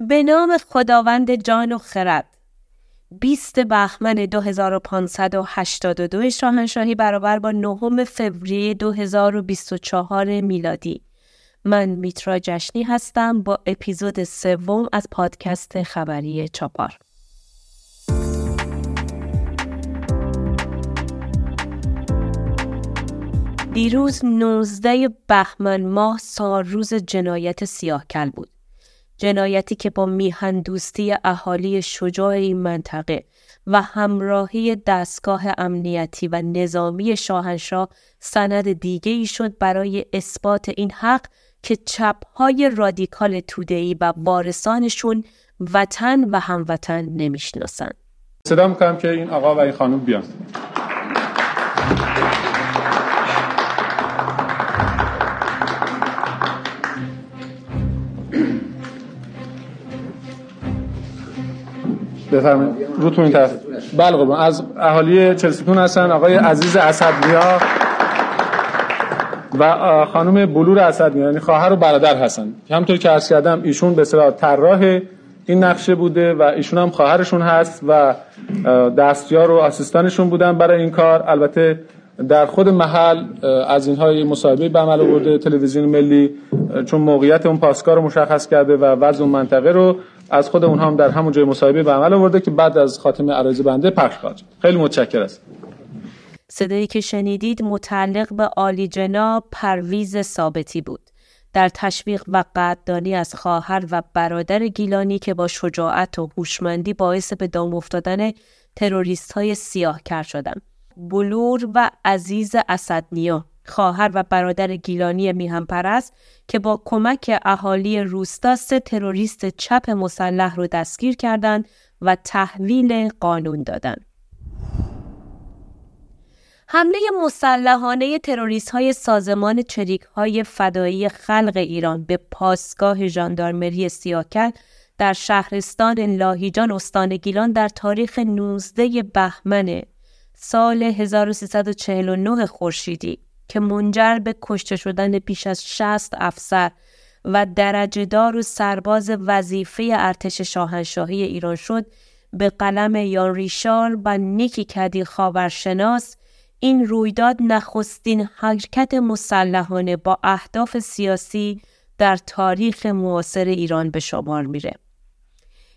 به نام خداوند جان و خرد. 20 بهمن 2582 شاهنشاهی برابر با نهم فوریه 2024 میلادی. من میترا جشنی هستم با اپیزود سوم از پادکست خبری چاپار. دیروز 19 بهمن ماه روز جنایت سیاهکل بود. جنایتی که با میهن دوستی اهالی شجاع این منطقه و همراهی دستگاه امنیتی و نظامی شاهنشاه سند دیگه ای شد برای اثبات این حق که چپهای رادیکال تودهی و وارثانشون وطن و هموطن نمی‌شناسند. صدا می‌کنم که این آقا و این خانم بیان. بفرمایید. روتون این طرف. بله قربان. از اهالی چلسیتون هستن. آقای عزیز اسدنیا و خانم بلور اسدنیا یعنی خواهر و برادر هستن. همونطور که عرض کردم ایشون به اصطلاح طراح این نقشه بوده و ایشون هم خواهرشون هست و دستیار و آسیستانشون بودن برای این کار. البته در خود محل از اینها مصاحبه به عمل آورده تلویزیون ملی چون موقعیت اون پاسکار رو مشخص کرده و وضع منطقه رو از خود اونها هم در همون جای مصاحبه به عمل آورده که بعد از خاتمه عرایز بنده پخش خواهد خیلی متشکر است صدایی که شنیدید متعلق به عالی جناب پرویز ثابتی بود. در تشویق و قدردانی از خواهر و برادر گیلانی که با شجاعت و هوشمندی باعث به دام افتادن تروریست های سیاه کر شدند. بلور و عزیز اسدنیا. خواهر و برادر گیلانی میهم پرست که با کمک اهالی روستا سه تروریست چپ مسلح رو دستگیر کردند و تحویل قانون دادند. حمله مسلحانه تروریست های سازمان چریک های فدایی خلق ایران به پاسگاه ژاندارمری سیاکل در شهرستان لاهیجان استان گیلان در تاریخ 19 بهمن سال 1349 خورشیدی که منجر به کشته شدن بیش از 60 افسر و درجهدار و سرباز وظیفه ارتش شاهنشاهی ایران شد به قلم یان ریشار و نیکی کدی خاورشناس این رویداد نخستین حرکت مسلحانه با اهداف سیاسی در تاریخ معاصر ایران به شمار میره.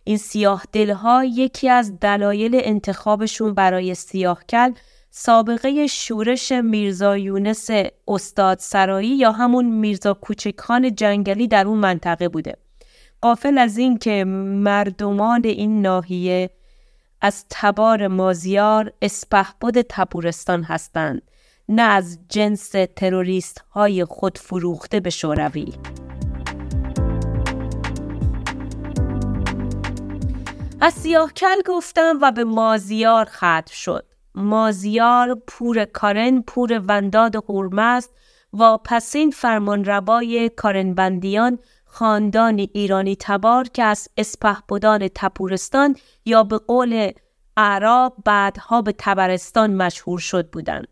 این سیاه دلها یکی از دلایل انتخابشون برای سیاهکل سابقه شورش میرزا یونس استاد سرایی یا همون میرزا کوچکان جنگلی در اون منطقه بوده. قافل از این که مردمان این ناحیه از تبار مازیار اسپهبد تبورستان هستند نه از جنس تروریست های خود فروخته به شوروی. از سیاهکل گفتم و به مازیار ختم شد. مازیار پور کارن پور ونداد هورمست و پسین فرمان ربای کارنبندیان خاندان ایرانی تبار که از اسپهبدان تپورستان یا به قول اعراب بعدها به تبرستان مشهور شد بودند.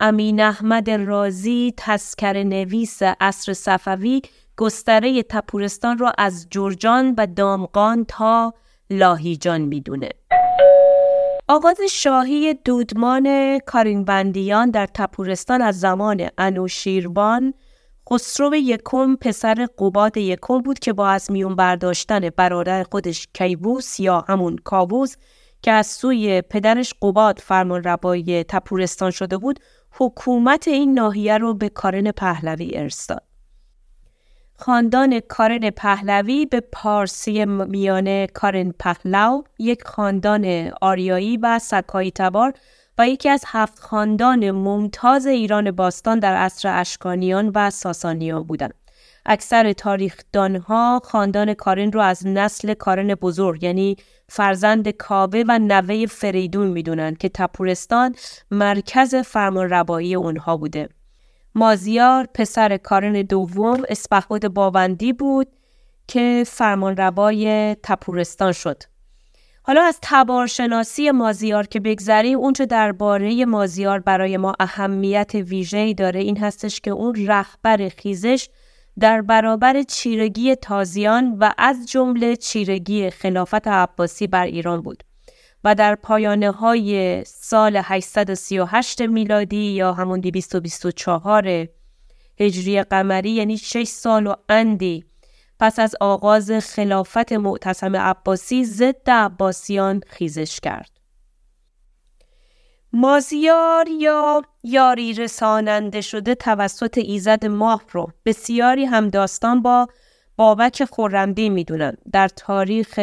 امین احمد رازی تسکر نویس عصر صفوی گستره تپورستان را از جرجان و دامقان تا لاهیجان می‌دونه. آغاز شاهی دودمان کارینبندیان در تپورستان از زمان انوشیربان خسرو یکم پسر قباد یکم بود که با از میون برداشتن برادر خودش کیبوس یا همون کاووس که از سوی پدرش قباد فرمان ربای تپورستان شده بود حکومت این ناحیه رو به کارن پهلوی ارث. خاندان کارن پهلوی به پارسی میانه کارن پهلو یک خاندان آریایی و سکایی تبار و یکی از هفت خاندان ممتاز ایران باستان در عصر اشکانیان و ساسانیان بودند. اکثر تاریخدانها خاندان کارن رو از نسل کارن بزرگ یعنی فرزند کاوه و نوه فریدون می‌دونن که تپورستان مرکز فرمان ربایی اونها بوده. مازیار پسر کارن دوم اسپهبد باوندی بود که فرمانروای تپورستان شد. حالا از تبارشناسی مازیار که بگذریم اونچه درباره مازیار برای ما اهمیت ویژه‌ای داره این هستش که اون رهبر خیزش در برابر چیرگی تازیان و از جمله چیرگی خلافت عباسی بر ایران بود و در پایانه های سال 838 میلادی یا همون 224 هجری قمری یعنی 6 سال و اندی پس از آغاز خلافت معتصم عباسی ضد عباسیان خیزش کرد. مازیار یا یاری رساننده شده توسط ایزد ماه رو بسیاری هم داستان با بابک خورمدی می‌دونن در تاریخ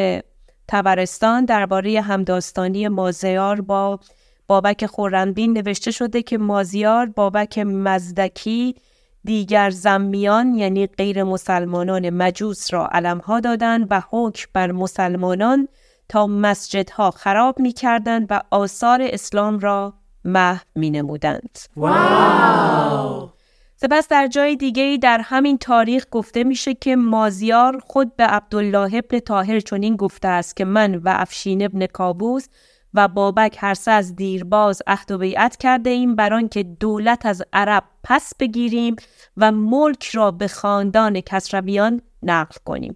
تبرستان درباره همداستانی مازیار با بابک خورمدین نوشته شده که مازیار بابک مزدکی دیگر زمیان یعنی غیر مسلمانان مجوس را علمها دادند و حکم بر مسلمانان تا مسجدها خراب می کردند و آثار اسلام را محو می نمودند. سپس در جای دیگه در همین تاریخ گفته میشه که مازیار خود به عبدالله ابن طاهر چنین گفته است که من و افشین ابن کابوس و بابک هر سه از دیرباز عهد و بیعت کرده ایم بر که دولت از عرب پس بگیریم و ملک را به خاندان کسرویان نقل کنیم.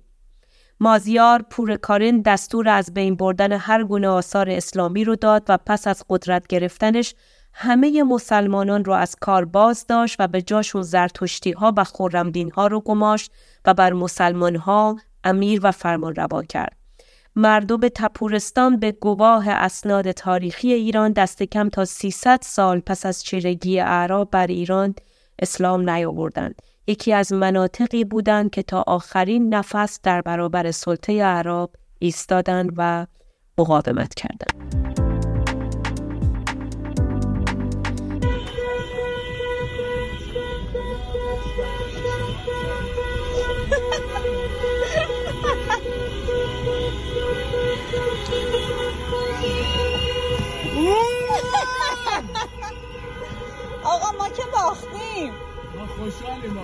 مازیار پور کارن دستور از بین بردن هر گونه آثار اسلامی رو داد و پس از قدرت گرفتنش همه مسلمانان را از کار باز داشت و به جاشون زرتشتی ها و خورمدین ها رو گماشت و بر مسلمان ها امیر و فرمان روا کرد. مردم تپورستان به گواه اسناد تاریخی ایران دست کم تا 300 سال پس از چیرگی اعراب بر ایران اسلام نیاوردند. یکی از مناطقی بودند که تا آخرین نفس در برابر سلطه اعراب ایستادند و مقاومت کردند. باختیم ما خوشحالیم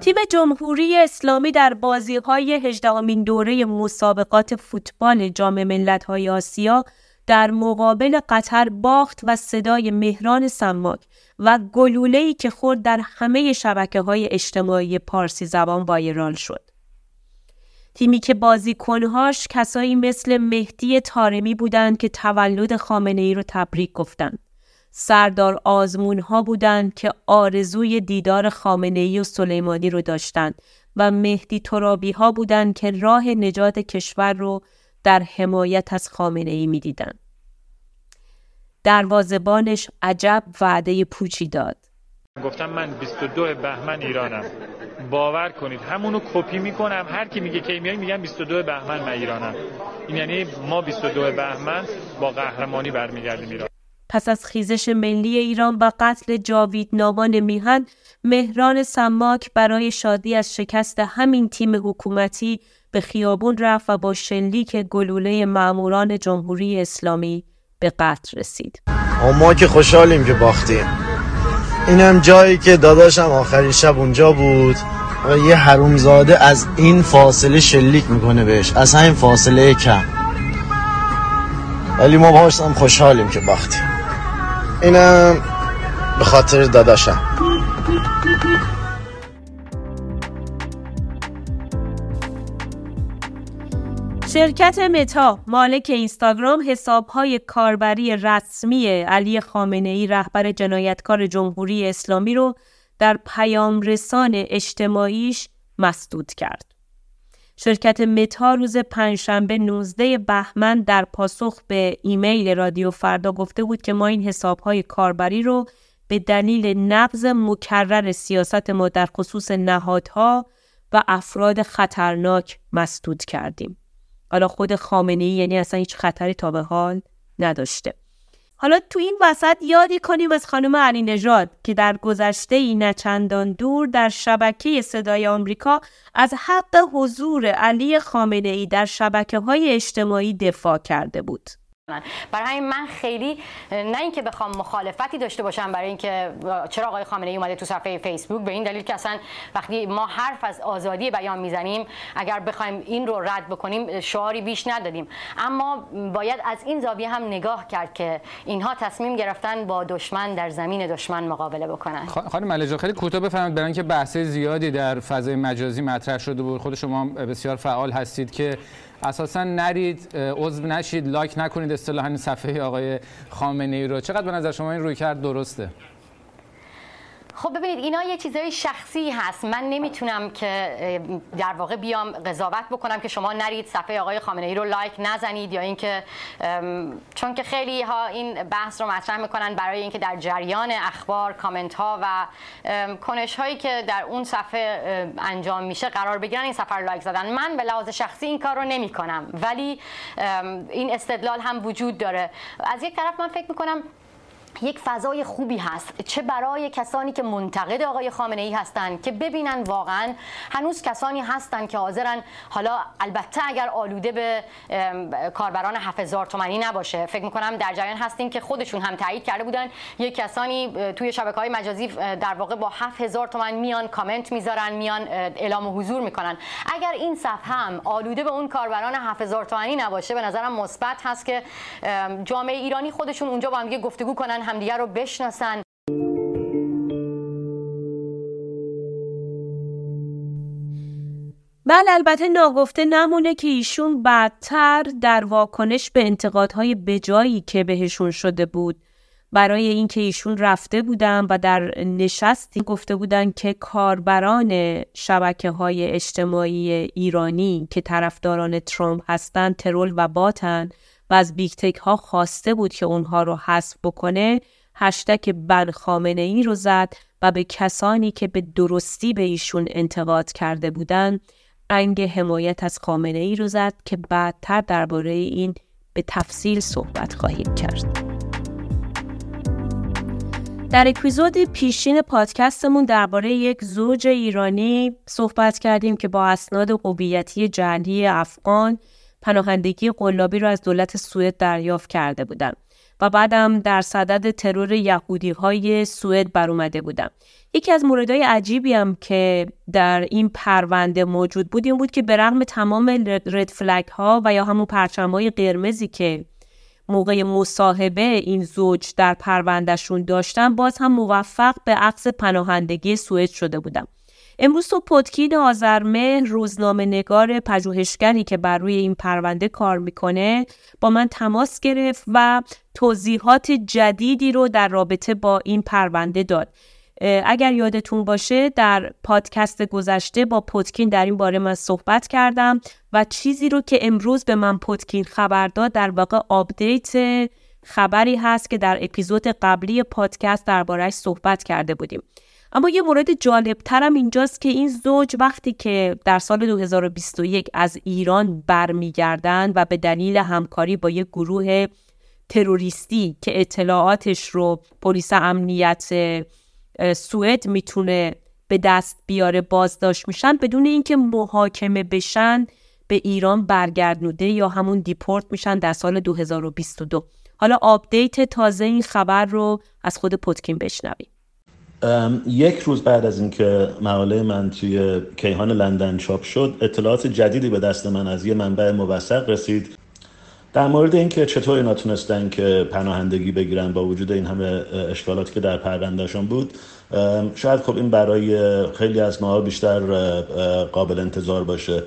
تیم جمهوری اسلامی در بازی های هجدهمین دوره مسابقات فوتبال جام های آسیا در مقابل قطر باخت و صدای مهران سماک و گلوله‌ای که خورد در همه شبکه های اجتماعی پارسی زبان وایرال شد. تیمی که بازیکنهاش کسایی مثل مهدی تارمی بودند که تولد خامنه ای رو تبریک گفتند. سردار آزمون ها بودند که آرزوی دیدار خامنه ای و سلیمانی رو داشتند و مهدی ترابی ها بودند که راه نجات کشور رو در حمایت از خامنه ای می دیدن. دروازبانش عجب وعده پوچی داد. گفتم من 22 بهمن ایرانم. باور کنید همونو کپی می‌کنم. هر کی میگه کی میای میگم 22 بهمن من ایرانم. این یعنی ما 22 بهمن با قهرمانی برمیگردیم ایران. پس از خیزش ملی ایران و قتل جاوید نامان میهن مهران سماک برای شادی از شکست همین تیم حکومتی به خیابون رفت و با شلیک گلوله معموران جمهوری اسلامی به قتل رسید. ما که خوشحالیم که باختیم. اینم جایی که داداشم آخرین شب اونجا بود. و یه حرومزاده از این فاصله شلیک می‌کنه بهش. از همین فاصله کم. ولی ما خوشحالیم که باختیم. اینم به خاطر داداشم. شرکت متا مالک اینستاگرام حسابهای کاربری رسمی علی خامنه ای رهبر جنایتکار جمهوری اسلامی رو در پیام رسان اجتماعیش مسدود کرد. شرکت متا روز پنجشنبه 19 بهمن در پاسخ به ایمیل رادیو فردا گفته بود که ما این حسابهای کاربری رو به دلیل نقض مکرر سیاست ما در خصوص نهادها و افراد خطرناک مسدود کردیم. حالا خود خامنه ای یعنی اصلا هیچ خطری تا به حال نداشته حالا تو این وسط یادی کنیم از خانم علی نژاد که در گذشته ای نچندان دور در شبکه صدای آمریکا از حق حضور علی خامنه ای در شبکه های اجتماعی دفاع کرده بود. برای همین من خیلی نه اینکه بخوام مخالفتی داشته باشم برای اینکه چرا آقای خامنه ای اومده تو صفحه فیسبوک؟ به این دلیل که اصلا وقتی ما حرف از آزادی بیان می‌زنیم اگر بخوایم این رو رد بکنیم شعاری بیش ندادیم. اما باید از این زاویه هم نگاه کرد که اینها تصمیم گرفتن با دشمن در زمین دشمن مقابله بکنن. خانم ملجا خیلی کوتاه بفرمایید. برای اینکه بحث زیادی در فضای مجازی مطرح شده بود خود شما بسیار فعال هستید که اساسا نرید عضو نشید لایک نکنید اصطلاحا صفحه آقای خامنه ای رو. چقدر به نظر شما این روی کرد درسته؟ خب ببینید اینا یه چیزای شخصی هست. من نمی‌تونم که در واقع بیام قضاوت بکنم که شما نرید صفحه آقای خامنه ای رو لایک نزنید یا اینکه چون که خیلی ها این بحث رو مطرح می‌کنن برای اینکه در جریان اخبار کامنت ها و کنش هایی که در اون صفحه انجام میشه قرار بگیرن این صفحه رو لایک زدن. من به لحاظ شخصی این کار رو نمی کنم ولی این استدلال هم وجود داره. از یک طرف من فکر می‌کنم یک فضای خوبی هست. چه برای کسانی که منتقد آقای خامنه ای هستند که ببینن واقعا هنوز کسانی هستند که حاضرن. حالا البته اگر آلوده به کاربران 7000 تومانی نباشه فکر می‌کنم در جریان هستیم که خودشون هم تایید کرده بودن. یک کسانی توی شبکه های مجازی در واقع با 7000 تومان میان کامنت می‌ذارن میان اعلام حضور می‌کنن. اگر این صفحه هم آلوده به اون کاربران 7000 تومانی نباشه به نظرم مثبت هست که جامعه ایرانی خودشون اونجا با هم گفتگو کنن همدیگه رو بشناسن. بله البته ناگفته نمونه که ایشون بعدتر در واکنش به انتقادهای بجایی که بهشون شده بود. برای اینکه ایشون رفته بودن و در نشستی گفته بودن که کاربران شبکه های اجتماعی ایرانی که طرفداران ترامپ هستند troll و bot ن و از big tech ها خواسته بود که اونها رو حذف بکنه هشتگ ban خامنه ای رو زد و به کسانی که به درستی به ایشون انتقاد کرده بودن رنگ حمایت از خامنه ای رو زد که بعدتر درباره این به تفصیل صحبت خواهیم کرد. در اپیزود پیشین پادکستمون درباره یک زوج ایرانی صحبت کردیم که با اسناد هویتی جعلی افغان پناهندگی قلابی را از دولت سوئد دریافت کرده بودند و بعدم در صدد ترور یهودی های سوئد بر اومده بودم. یکی از موردهای عجیبی هم که در این پرونده موجود بود این بود که به رغم تمام رد فلگ ها و یا همون پرچم های قرمزی که موقع مصاحبه این زوج در پروندهشون داشتن باز هم موفق به عقص پناهندگی سوئد شده بودم. امروز تو پودکین آزرمه روزنامه نگار پژوهشگری که بر روی این پرونده کار می‌کنه با من تماس گرفت و توضیحات جدیدی رو در رابطه با این پرونده داد. اگر یادتون باشه در پادکست گذشته با پوتکین در این باره من صحبت کردم و چیزی رو که امروز به من پوتکین خبر داد در واقع update خبری هست که در اپیزود قبلی پادکست دربارهش صحبت کرده بودیم. اما یه مورد جالب ترم اینجاست که این زوج وقتی که در سال 2021 از ایران برمیگردند و به دلیل همکاری با یک گروه تروریستی که اطلاعاتش رو پلیس امنیت سوئد می‌تونه به دست بیاره بازداشت میشن بدون اینکه محاکمه بشن به ایران برگردونده یا همون دیپورت میشن در سال 2022 حالا update تازه این خبر رو از خود پوتکین بشنویم. یک روز بعد از اینکه مقاله من توی کیهان لندن چاپ شد اطلاعات جدیدی به دست من از یه منبع موثق رسید. در مورد اینکه چطور اینا تونستن که پناهندگی بگیرن با وجود این همه اشکالاتی که در پروندهشون بود شاید خب این برای خیلی از ما بیشتر قابل انتظار باشه.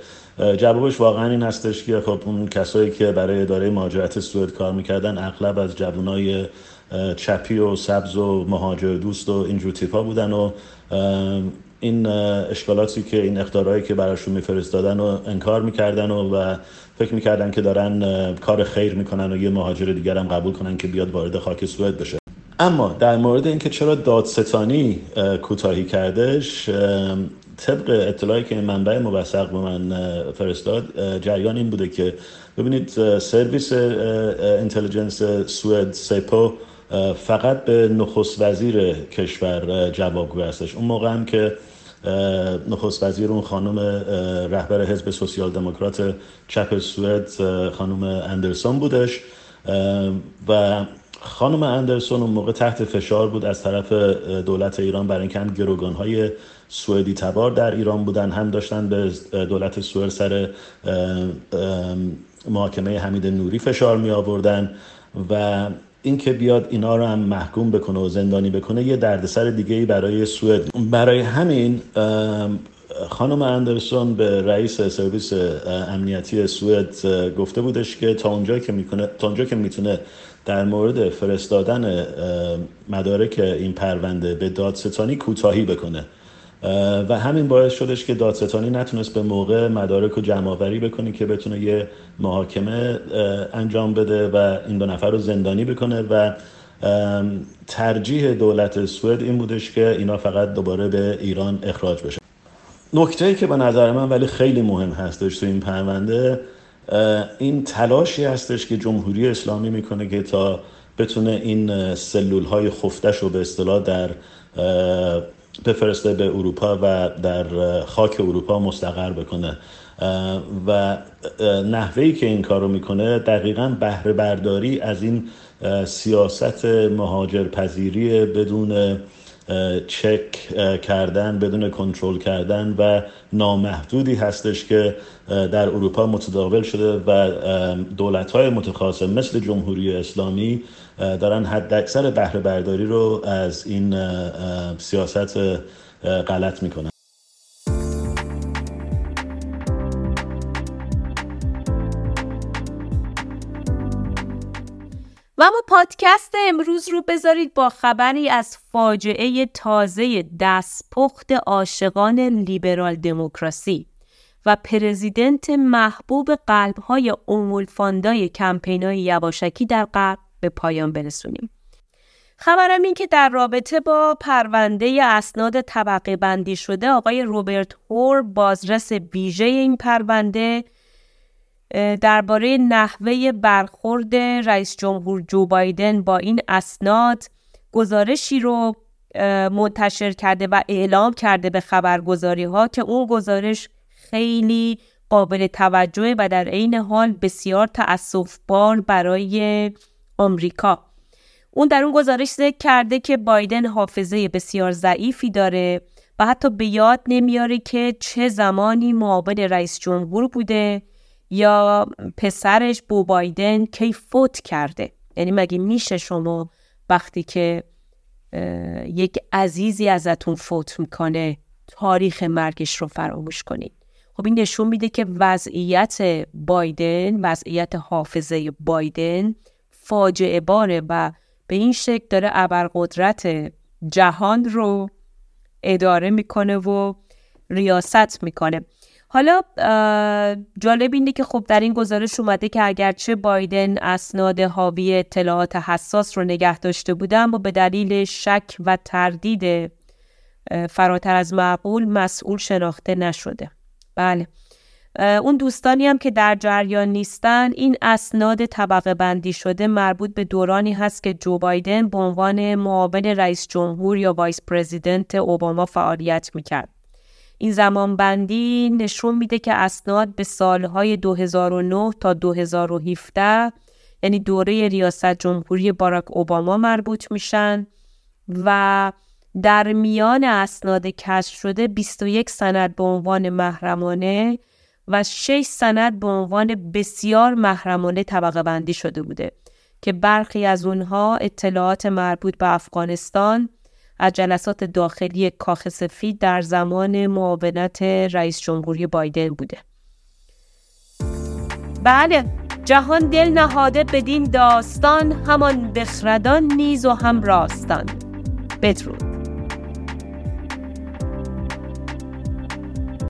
جوابش واقعا این هستش که خب اون کسایی که برای اداره مهاجرت سوئد کار می‌کردن اغلب از جوانای چپی و سبز و مهاجر دوست و اینجور تیپا بودن و این اشکالاتی که این اختارهایی که براشون میفرستادن و انکار می‌کردن و, و فکر می‌کردن که دارن کار خیر می‌کنن و یه مهاجر دیگر هم قبول کنن که بیاد وارد خاک سوئد بشه. اما در مورد اینکه چرا دادستانی کوتاهی کردش طبق اطلاعی که منبع موثق به من فرستاد جریان این بوده که ببینید سرویس اینتلیجنس سوئد سپو فقط به نخست وزیر کشور جوابگو هستش اون موقع هم که نخست وزیر اون خانم رهبر حزب سوسیال دموکرات چپ سوئد خانم اندرسون بودش. و خانم اندرسون اون موقع تحت فشار بود از طرف دولت ایران. برای اینکه هم گروگان های سوئدی تبار در ایران بودن هم داشتن به دولت سوئد سر محاکمه حمید نوری فشار می آوردن و اینکه بیاد اینا رو هم محکوم بکنه و زندانی بکنه یه دردسر دیگه ای برای سوئد. برای همین خانم اندرسون به رئیس سرویس امنیتی سوئد گفته بودش که تا اونجا که می‌کنه تا اونجا که می‌تونه در مورد فرستادن مدارک این پرونده به دادستانی کوتاهی بکنه. و همین باعث شدش که دادستانی نتونست به موقع مدارک رو جمع آوری بکنه که بتونه یه محاکمه انجام بده و این دو نفر رو زندانی بکنه. و ترجیح دولت سوئد این بودش که اینا فقط دوباره به ایران اخراج بشه. نکته که به نظر من ولی خیلی مهم هستش تو این پرونده این تلاشی هستش که جمهوری اسلامی می‌کنه که تا بتونه این سلول های خفتش رو به اصطلاح در بفرسته به اروپا و در خاک اروپا مستقر بکنه. و نحوهی که این کار رو می‌کنه دقیقا بهره برداری از این سیاست مهاجر پذیری بدون چک کردن بدون کنترل کردن و نامحدودی هستش که در اروپا متداول شده و دولت های متخاصم مثل جمهوری اسلامی دارن حد اکثر بهره برداری رو از این سیاست غلط می‌کنن. و اما پادکست امروز رو بذارید با خبری از فاجعه تازه دستپخت عاشقان لیبرال دموکراسی و پرزیدنت محبوب قلبهای امولفاندای کمپینای یواشکی در غرب به پایان برسونیم. خبرم این که در رابطه با پرونده اسناد طبقه بندی شده آقای روبرت هور بازرس ویژه این پرونده درباره نحوه برخورد رئیس جمهور جو بایدن با این اسناد گزارشی رو منتشر کرده و اعلام کرده به خبرگزاری ها که اون گزارش خیلی قابل توجه و در عین حال بسیار بار برای آمریکا. اون در اون گزارش ذکر کرده که بایدن حافظه بسیار ضعیفی داره و حتی به یاد نمیاره که چه زمانی معاون رئیس جمهور بوده یا پسرش بو بایدن کی فوت کرده؟ یعنی مگه میشه شما وقتی که یک عزیزی ازتون فوت می‌کنه تاریخ مرگش رو فراموش کنید؟ خب این نشون میده که وضعیت بایدن وضعیت حافظه بایدن فاجعه باره و به این شکل داره ابرقدرت جهان رو اداره می‌کنه و ریاست می‌کنه. حالا جالب اینه که خب در این گزارش اومده که اگرچه بایدن اسناد حاوی اطلاعات حساس رو نگه داشته بوده اما به دلیل شک و تردید فراتر از معقول مسئول شناخته نشده. بله. اون دوستانی هم که در جریان نیستن این اسناد طبقه بندی شده مربوط به دورانی هست که جو بایدن به عنوان معاون رئیس جمهور یا وایس پرزیدنت اوباما فعالیت می‌کرد. این زمان بندی نشون میده که اسناد به سالهای 2009 تا 2017 یعنی دوره ریاست جمهوری باراک اوباما مربوط میشن و در میان اسناد کشف شده 21 سند به عنوان محرمانه و 6 سند به عنوان بسیار محرمانه طبقه بندی شده بوده که برخی از اونها اطلاعات مربوط به افغانستان از جلسات داخلی کاخ سفید در زمان معاونت رئیس جمهوری بایدن بوده. بله جهان دل نهاده بدین داستان همان بخردان نیز و هم راستان بدرود.